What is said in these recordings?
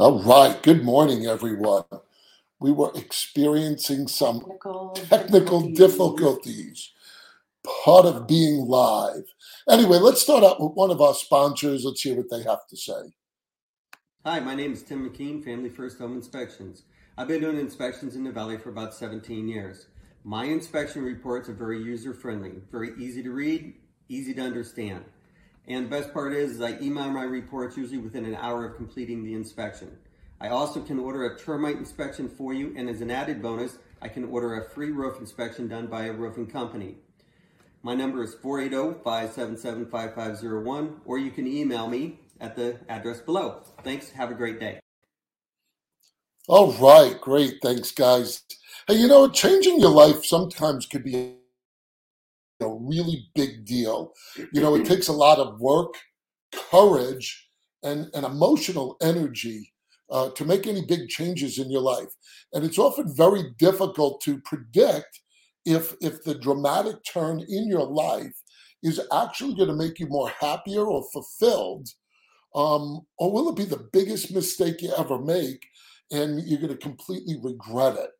All right. Good morning, everyone. We were experiencing some Technical, technical difficulties, part of being live. Anyway, let's start out with one of our sponsors. Let's hear what they have to say. Hi, my name is Tim McKean, Family First Home Inspections. I've been doing inspections in the Valley for about 17 years. My inspection reports are very user friendly, very easy to read, easy to understand. And the best part is, is I email my reports usually within an hour of completing the inspection. I also can order a termite inspection for you, and as an added bonus, I can order a free roof inspection done by a roofing company. My number is 480 577 5501, or you can email me at the address below. Thanks. Have a great day. All right. Great. Thanks, guys. Hey, you know, changing your life sometimes could be a really big deal. You know, it takes a lot of work, courage, and, and emotional energy uh, to make any big changes in your life. And it's often very difficult to predict if if the dramatic turn in your life is actually going to make you more happier or fulfilled, um, or will it be the biggest mistake you ever make, and you're going to completely regret it?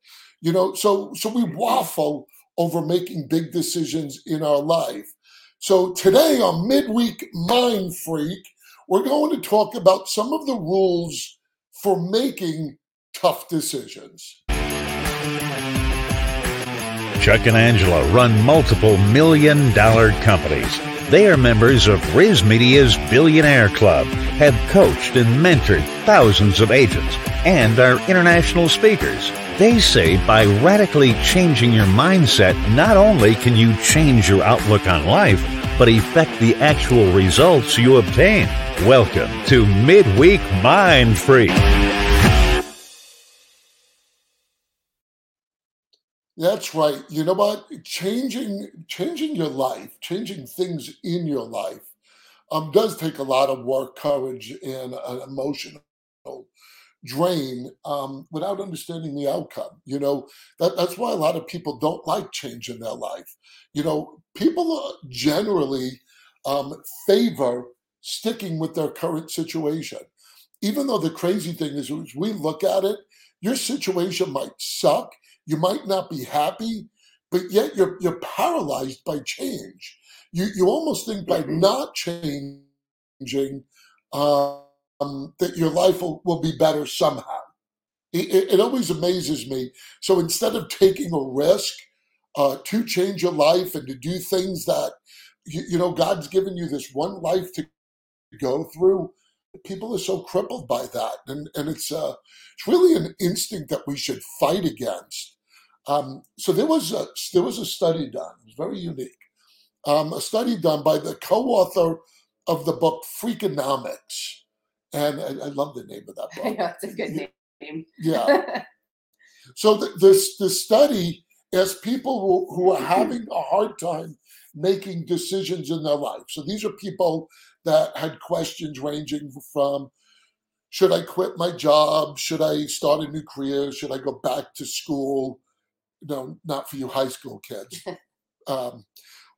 You know, so so we waffle over making big decisions in our life. So today on Midweek Mind Freak, we're going to talk about some of the rules for making tough decisions. Chuck and Angela run multiple million dollar companies. They are members of RISMedia's Billionaire Club, have coached and mentored thousands of agents, and are international speakers. They say by radically changing your mindset, not only can you change your outlook on life, but affect the actual results you obtain. Welcome to Midweek Mind Free. That's right. You know what? Changing changing your life, changing things in your life, um, does take a lot of work, courage, and an emotional drain um, without understanding the outcome. You know that that's why a lot of people don't like change in their life. You know, people uh, generally um, favor sticking with their current situation, even though the crazy thing is, as we look at it, your situation might suck you might not be happy, but yet you're you're paralyzed by change. You you almost think by Mhm. not changing um, that your life will, will be better somehow. It, it, always amazes me. So instead of taking a risk uh, to change your life and to do things that you, you know God's given you this one life to go through, people are so crippled by that, and and it's uh, it's really an instinct that we should fight against. Um, so there was a there was a study done. It was very unique. Um, a study done by the co-author of the book Freakonomics, and I, I love the name of that book. That's a good Yeah, name. yeah. So the, this the study asked people who, who are having a hard time making decisions in their life. So these are people that had questions ranging from should I quit my job? Should I start a new career? Should I go back to school? No, not for you high school kids. Um,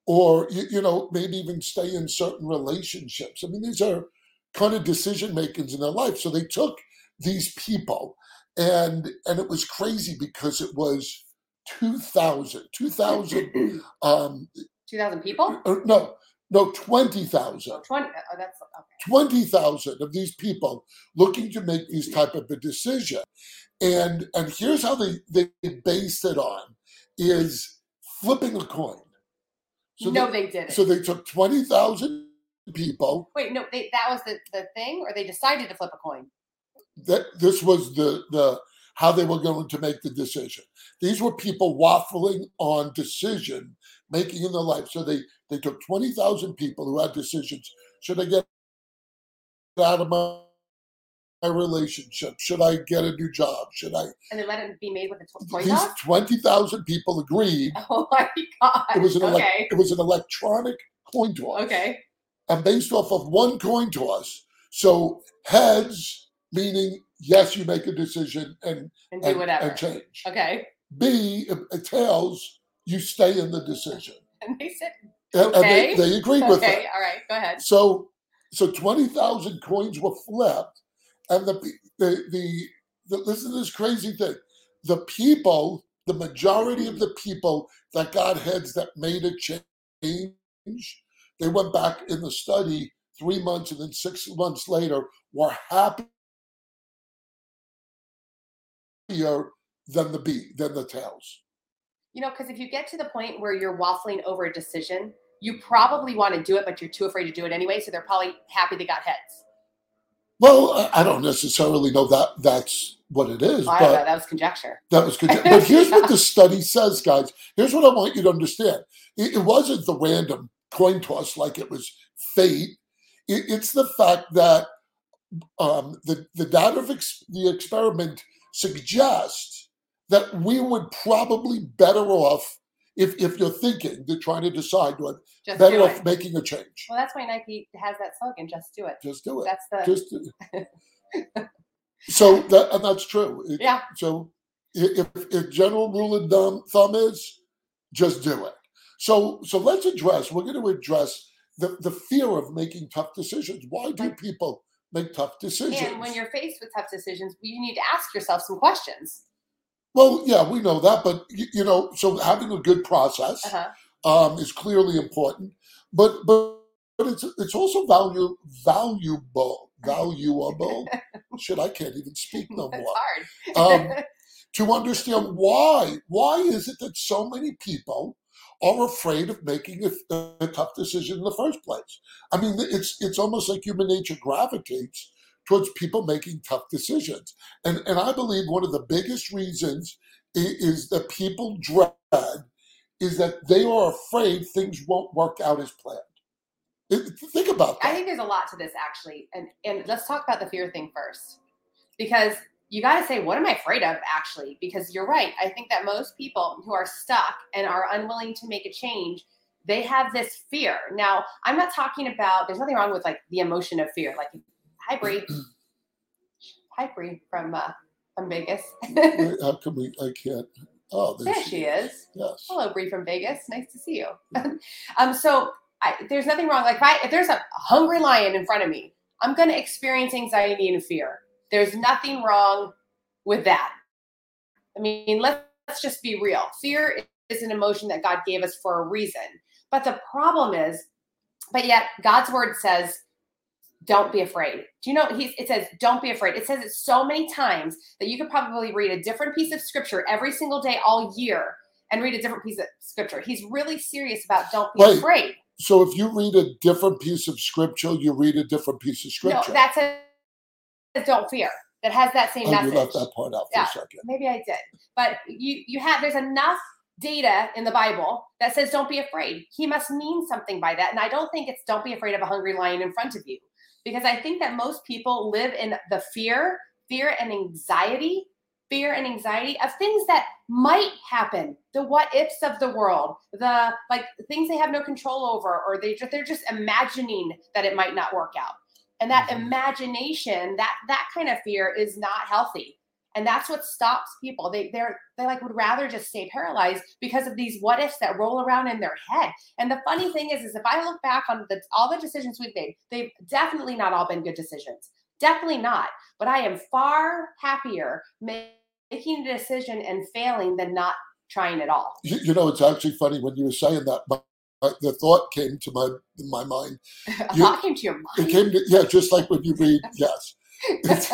or you, you know maybe even stay in certain relationships. I mean these are kind of decision makings in their life. So they took these people and and it was crazy because it was 2000 2000 um 2,000 people? or no no 20000 Oh, 20. Oh, that's okay. 20,000 of these people looking to make these type of a decision. And and here's how they, they based it on is flipping a coin. So no, they, they didn't. so they took 20,000 people Wait, no, they, that was the, the thing, or they decided to flip a coin? that this was the the how they were going to make the decision. These were people waffling on decision making in their life. So they they took 20,000 people who had decisions. Should I get out of my my relationship? Should I get a new job? Should I? And they let it be made with a to- toy These dog? twenty thousand people agreed. Oh my god. It was an okay. it was an electronic coin toss, Okay. And based off of one coin toss. So heads meaning yes, you make a decision and And do and, whatever. and change. Okay. B tails, you stay in the decision, And they said, and, and they, Okay. they agreed with okay, all right, go ahead. So so twenty thousand coins were flipped, and the the the, the listen to this crazy thing. The people, the majority of the people that got heads that made a change, they went back in the study three months and then six months later were happier than the B than the tails. You know, because if you get to the point where you're waffling over a decision, you probably want to do it, but you're too afraid to do it anyway. So they're probably happy they got heads. Well, I- don't necessarily know that that's what it is, know. but That was conjecture. that was good. But here's what the study says, guys. Here's what I want you to understand. It, it wasn't the random coin toss like it was fate. It, it's the fact that um, the the data of ex, the experiment suggests that we would probably better off if if you're thinking to trying to decide what Just better off making a change. Well, that's why Nike has that slogan. Just do it. Just do it. That's the Just do it. so that and that's true. It- yeah. So if, if general rule of thumb, thumb is just do it. So so let's address. We're going to address the the fear of making tough decisions. Why do people make tough decisions? And when you're faced with tough decisions, you need to ask yourself some questions. well, yeah, we know that, but you, you know, so having a good process Uh-huh. um, is clearly important. But but but it's it's also value valuable valuable. Shit, I can't even speak no more. hard. Um, to understand why. Why is it that so many people are afraid of making a, a tough decision in the first place? I mean, it's it's almost like human nature gravitates towards people making tough decisions, and and I believe one of the biggest reasons i- is that people dread is that they are afraid things won't work out as planned. It- think about I think there's a lot to this actually, and and let's talk about the fear thing first, because you got to say what am I afraid of actually? Because you're right. I think that most people who are stuck and are unwilling to make a change, they have this fear. Now, I'm not talking about. There's nothing wrong with like the emotion of fear. Like, hi Bree, hi Bree from uh, from Vegas. How come we? I can't. Oh, there, there she is. Yes. Hello, Bree from Vegas. Nice to see you. um, so I, there's nothing wrong. Like if, I, if there's a hungry lion in front of me, I'm going to experience anxiety and fear. There's nothing wrong with that. I mean, let's, let's just be real. Fear is an emotion that God gave us for a reason. But the problem is, but yet God's word says, don't be afraid. Do you know he's, it says don't be afraid. It says it so many times that you could probably read a different piece of scripture every single day all year and read a different piece of scripture. He's really serious about don't be Right. afraid. So if you read a different piece of scripture, you read a different piece of scripture. No, that's a don't fear. That has that same oh, message. you left that part out for Yeah. a second. Maybe I did. But you you have there's enough data in the Bible that says don't be afraid. He must mean something by that. And I don't think it's don't be afraid of a hungry lion in front of you. Because I think that most people live in the fear, fear and anxiety, fear and anxiety of things that might happen, the what ifs of the world, the like things they have no control over, or they just they're just imagining that it might not work out. And that Mhm. imagination, that that kind of fear is not healthy. And that's what stops people. They they're they like would rather just stay paralyzed because of these what ifs that roll around in their head. And the funny thing is is if i look back on the all the decisions we've made they've definitely not all been good decisions. Definitely not. But i am far happier making a decision and failing than not trying at all. You, you know, it's actually funny when you were saying that. My, my, the thought came to my my mind. a You- thought came to your mind. It came to yeah, just like when you read yes. It's,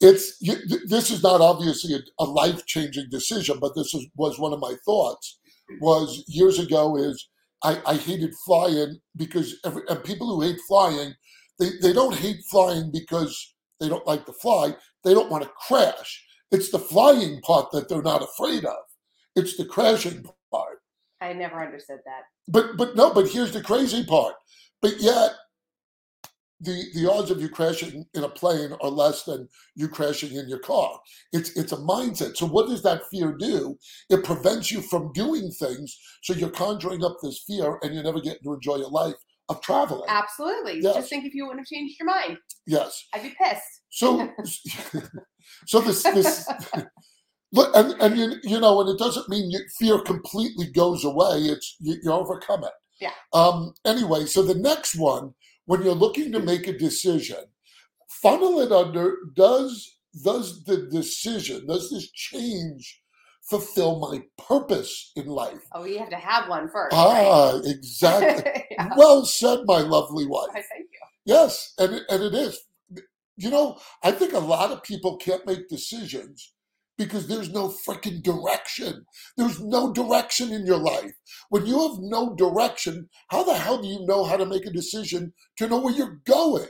it's you, th- this is not obviously a, a life changing decision, but this is, was one of my thoughts. Was years ago is I, I hated flying because every, and people who hate flying, they, they don't hate flying because they don't like to fly. They don't want to crash. It's the flying part that they're not afraid of. It's the crashing part. I never understood that But but no, but here's the crazy part. But yet the the odds of you crashing in a plane are less than you crashing in your car. It's it's a mindset. So what does that fear do? It prevents you from doing things. So you're conjuring up this fear and you're never get to enjoy your life of traveling. absolutely Yes. just think if you wouldn't have changed your mind Yes. i'd be pissed So so this this and, and you, you know, and it doesn't mean you, fear completely goes away. It's you, you overcome it. Yeah. Um. Anyway, so the next one, when you're looking to make a decision, funnel it under does does the decision, does this change fulfill my purpose in life? Oh, you have to have one first. right? Ah, exactly. Yeah. Well said, my lovely wife. Why, Thank you. Yes, and and it is. You know, I think a lot of people can't make decisions because there's no freaking direction. There's no direction in your life. When you have no direction, how the hell do you know how to make a decision to know where you're going?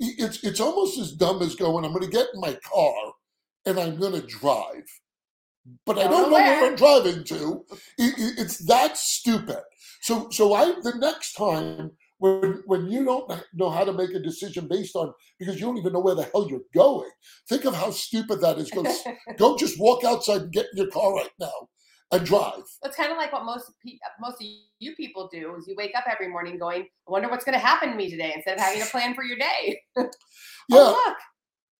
It's it's almost as dumb as going, I'm going to get in my car and I'm going to drive, but I Don't know where. I'm driving to. It's that stupid. So so I the next time when when you don't know how to make a decision based on because you don't even know where the hell you're going. Think of how stupid that is. Go go just walk outside and get in your car right now and drive. It's kind of like what most pe- most of you people do is you wake up every morning going, I wonder what's going to happen to me today instead of having a plan for your day. Yeah. Oh, look.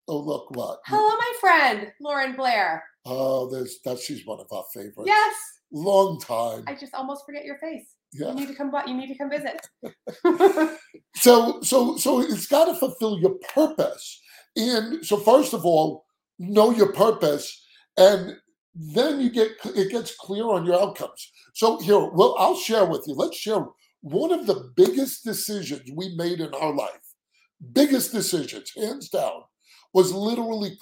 Oh look what. Hello, my friend, Lauren Blair. Oh, there's that. She's one of our favorites. Yes. Long time. I just almost forget your face. You need to come. bu- You need to come visit. So so so it's got to fulfill your purpose. And so first of all, know your purpose, and then you get it gets clear on your outcomes. So here, well, I'll share with you. Let's share one of the biggest decisions we made in our life. Biggest decisions, hands down, was literally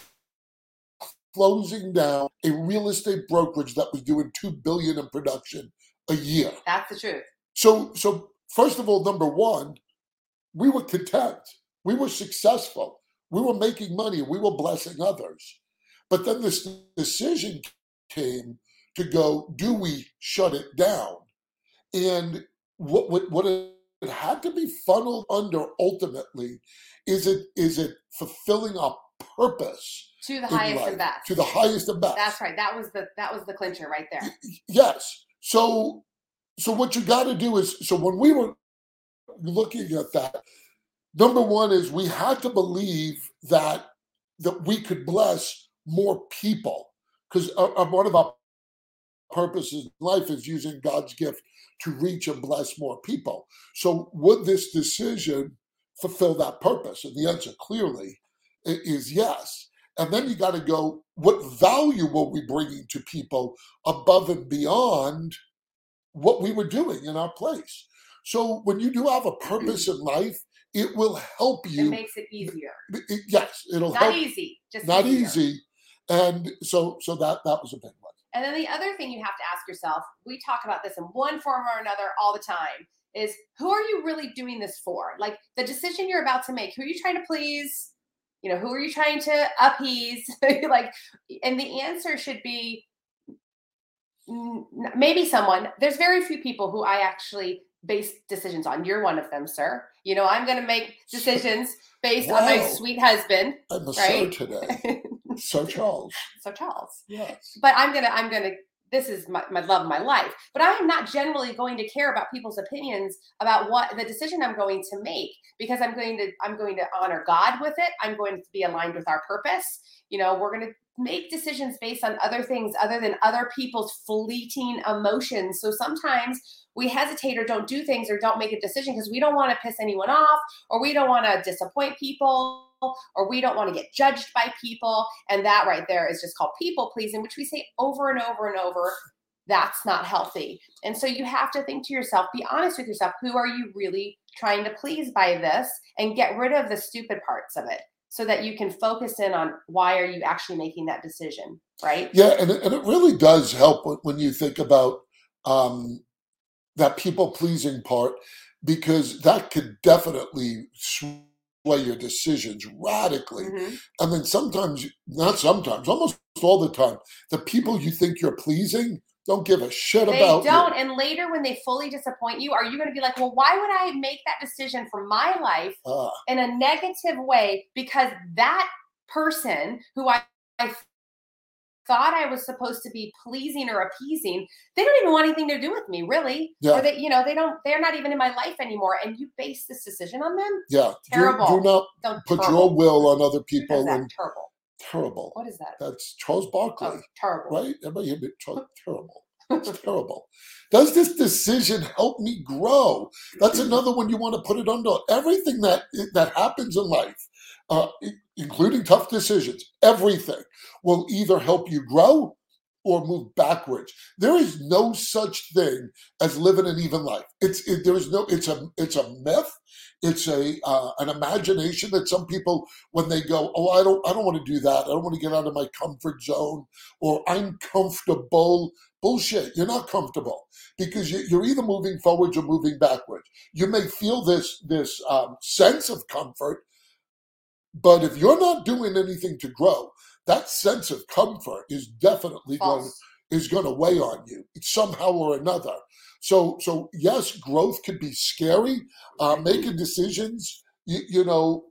closing down a real estate brokerage that was doing two billion in production a year. That's the truth. So, so first of all, number one, we were content. We were successful. We were making money. We were blessing others. But then this decision came to go: Do we shut it down? And what what, what it had to be funneled under ultimately is it is it fulfilling a purpose To the highest life, and best. to the highest and best. That's right. That was the that was the clincher right there. Yes. So so what you got to do is so when we were looking at that, number one is we had to believe that that we could bless more people because one of our purposes in life is using God's gift to reach and bless more people. So would this decision fulfill that purpose? And the answer clearly is yes. And then you got to go, what value were we bringing to people above and beyond what we were doing in our place? So when you do have a purpose in life, it will help you. It makes it easier. yes, it'll Not help. easy. Just Not easier. easy. And so so that that was a big one. And then the other thing you have to ask yourself, we talk about this in one form or another all the time, is who are you really doing this for? Like the decision you're about to make, who are you trying to please? You know, who are you trying to appease? like, and the answer should be maybe someone. There's very few people who I actually base decisions on. You're one of them, sir. You know, I'm going to make decisions based on my sweet husband. I'm a Right? sir today. Sir Charles. so Charles. Yes. but I'm gonna I'm gonna this is my, my love my life. But I am not generally going to care about people's opinions about what the decision I'm going to make because I'm going to I'm going to honor God with it. I'm going to be aligned with our purpose. You know, we're going to make decisions based on other things other than other people's fleeting emotions. So sometimes we hesitate or don't do things or don't make a decision because we don't want to piss anyone off or we don't want to disappoint people or we don't want to get judged by people. And that right there is just called people pleasing, which we say over and over and over. That's not healthy. And so you have to think to yourself, be honest with yourself. Who are you really trying to please by this? And get rid of the stupid parts of it so that you can focus in on why are you actually making that decision, right? Yeah, and it, and it really does help when- you think about um, that people pleasing part because that could definitely sway your decisions radically. Mhm. And then sometimes, not sometimes, almost all the time, the people you think you're pleasing don't give a shit They about don't. you. And later, when they fully disappoint you, are you going to be like, well, why would I make that decision for my life Ah, in a negative way because that person who I, I thought I was supposed to be pleasing or appeasing, they don't even want anything to do with me, really. Yeah. Or they, you know, they don't, they're not even in my life anymore. And you base this decision on them? yeah, do, Terrible. do not Don't put terrible. your will on other people. And terrible. terrible. What is that? That's Charles Barkley. Oh, terrible. right? Everybody hear me? Terrible. It's terrible. Does this decision help me grow? That's another one you want to put it under. Everything that that happens in life, uh, including tough decisions, everything will either help you grow or move backwards. There is no such thing as living an even life. It's it, there is no. It's a it's a myth. It's a uh, an imagination that some people when they go, oh, I don't I don't want to do that. I don't want to get out of my comfort zone, or I'm comfortable. Bullshit. You're not comfortable because you- you're either moving forwards or moving backwards. You may feel this this um, sense of comfort, but if you're not doing anything to grow, that sense of comfort is definitely going False. is going to weigh on you somehow or another. So, so yes, growth can be scary. Uh, making decisions, you, you know,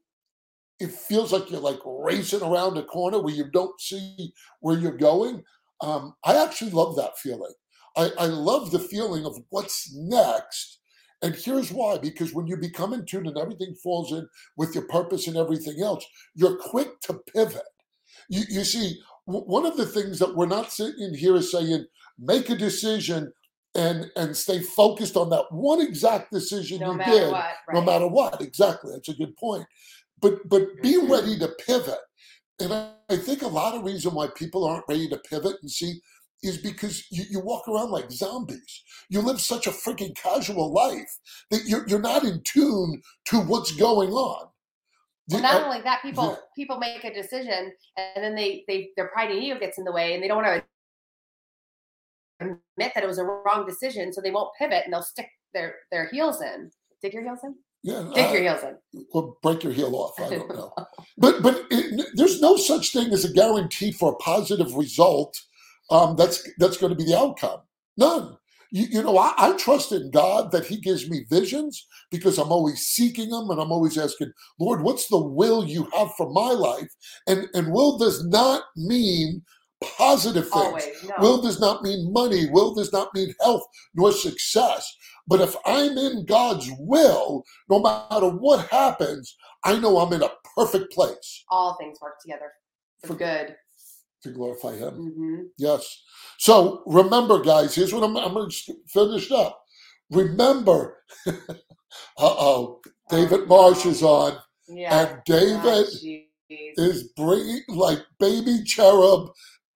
it feels like you're like racing around a corner where you don't see where you're going. Um, I actually love that feeling. I, I love the feeling of what's next. And here's why because when you become in tune and everything falls in with your purpose and everything else, you're quick to pivot. You, you see, w- one of the things that we're not sitting here is saying, make a decision and and stay focused on that one exact decision No you matter did what. no matter what. Exactly, that's a good point. But but be mm-hmm. ready to pivot. And I, I think a lot of reason why people aren't ready to pivot and see is because you, you walk around like zombies. You live such a freaking casual life that you're you're not in tune to what's going on. Well, The- not uh, only that, people yeah. people make a decision and then they they their pride and ego gets in the way and they don't want to admit that it was a wrong decision, so they won't pivot and they'll stick their their heels in. Dig your heels in. yeah, Dig uh, your heels in. or break your heel off. I don't know. But but it, there's no such thing as a guarantee for a positive result. Um, that's that's going to be the outcome. None. You, you know, I, I trust in God that He gives me visions because I'm always seeking them and I'm always asking, Lord, what's the will you have for my life? And and will does not mean positive things. Always. No. Will does not mean money. Will does not mean health nor success. But if I'm in God's will, no matter what happens, I know I'm in a perfect place All things work together for For- good. To glorify Him. hmm Yes. So remember, guys, here's what I'm, I'm going to finish up. Remember, uh oh, David Marsh is on, Yeah. and David Oh, is bringing like baby cherub.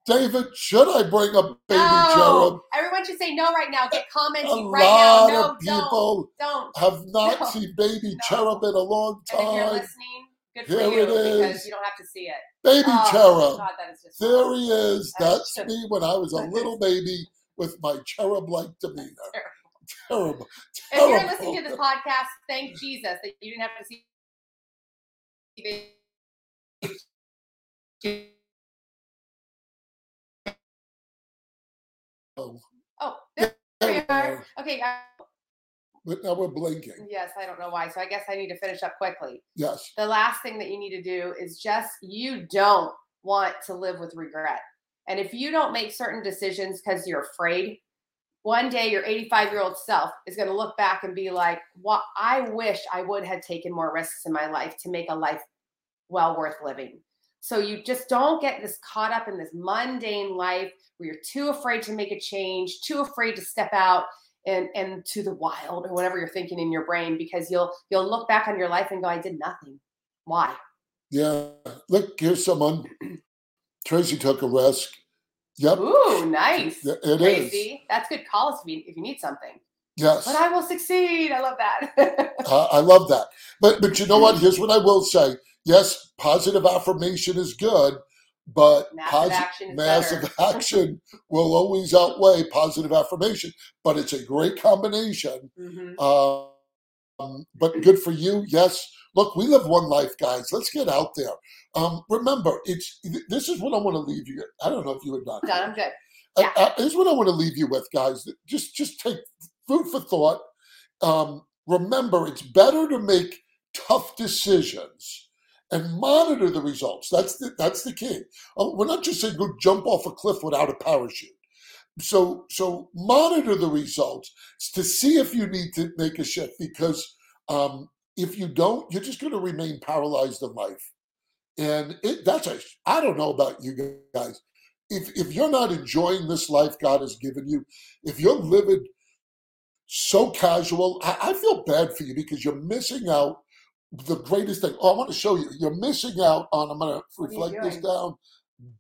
David, should I bring a baby cherub? Everyone should say no right now. Get A commenting right lot now. No, of people don't. Don't. have not No. seen baby No. cherub in a long And if you're time. listening, good for Here you it because is. you don't have to see it. Baby oh, cherub. God, that is just There he is. That's That's me when I was a little baby with my cherub like demeanor. Terrible. If you're listening to this podcast, thank Jesus that you didn't have to see. Oh, Oh, there there we we are. are. Okay. Uh, But now we're blinking. Yes, I don't know why. So I guess I need to finish up quickly. Yes. The last thing that you need to do is just you don't want to live with regret. And if you don't make certain decisions because you're afraid, one day your 85 year old self is going to look back and be like, "What I wish I would have taken more risks in my life to make a life well worth living." So you just don't get this caught up in this mundane life where you're too afraid to make a change, too afraid to step out and and to the wild or whatever you're thinking in your brain because you'll you'll look back on your life and go, "I did nothing." Why? Yeah. Look, here's someone. Tracy took a risk. Yep. Ooh, nice. It is. Tracy. That's good calls if you if you need something. Yes. But I will succeed. I love that. Uh, I love that. But but you know what? Here's what I will say. Yes, positive affirmation is good, but Massive posi- action massive action will always outweigh positive affirmation. But it's a great combination. Mhm. Um, but good for you. Yes. Look, we live one life, guys. Let's get out there. Um, remember, it's this is what I want to leave you. I don't know if you would not. I'm done. I'm good. Uh, Yeah. uh, here's what I want to leave you with, guys. Just just take food for thought. Um, remember, it's better to make tough decisions and monitor the results. That's the that's the key. Uh, we're not just saying go jump off a cliff without a parachute. So so monitor the results to see if you need to make a shift because um, if you don't, you're just going to remain paralyzed in life. And it, that's a I don't know about you guys if if you're not enjoying this life God has given you, if you're living so casual, I, I feel bad for you because you're missing out the greatest thing. Oh, I want to show you. You're missing out on. I'm going to What are you reflect this down.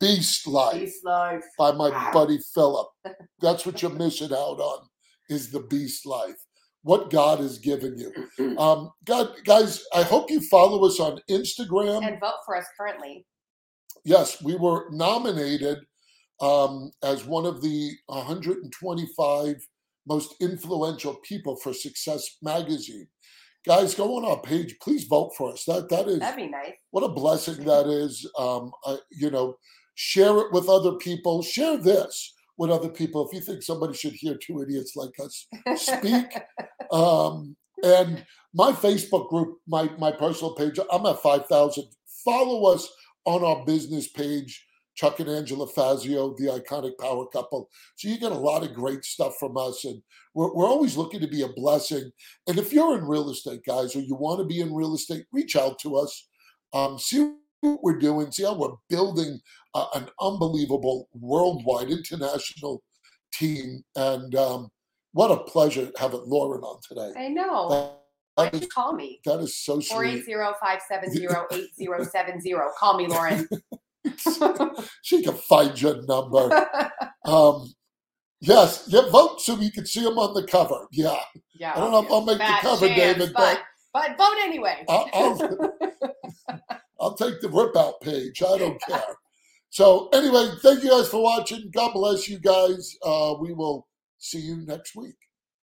Beast Life Peace life. by my Wow. buddy Philip. That's what you're missing out on. Is the Beast Life. What God has given you. Um, God, guys, I hope you follow us on Instagram. And vote for us currently. yes, we were nominated um, as one of the 125 most influential people for Success Magazine. Guys, go on our page. Please vote for us. That that is That'd be nice. what a blessing that is. Um, I, you know, share it with other people. Share this with other people. If you think somebody should hear two idiots like us speak, um, and my Facebook group, my my personal page, I'm at five thousand. Follow us on our business page, Chuck and Angela Fazio, the iconic power couple. So you get a lot of great stuff from us, and we're we're always looking to be a blessing. And if you're in real estate, guys, or you want to be in real estate, reach out to us. Um, see what we're doing. See how we're building uh, an unbelievable worldwide international team. And um, what a pleasure having Lauren on today. I know. That- Why don't you call me? that is so sweet. zero five seven zero eight zero seven zero. Call me, Lauren. She can find your number. Um, yes, yeah, vote so you can see them on the cover. Yeah, yeah. I don't know if I'll make the cover, chance, David, but but vote anyway. I'll, I'll, I'll take the rip out page. I don't care. So, anyway, thank you guys for watching. God bless you guys. Uh, we will see you next week.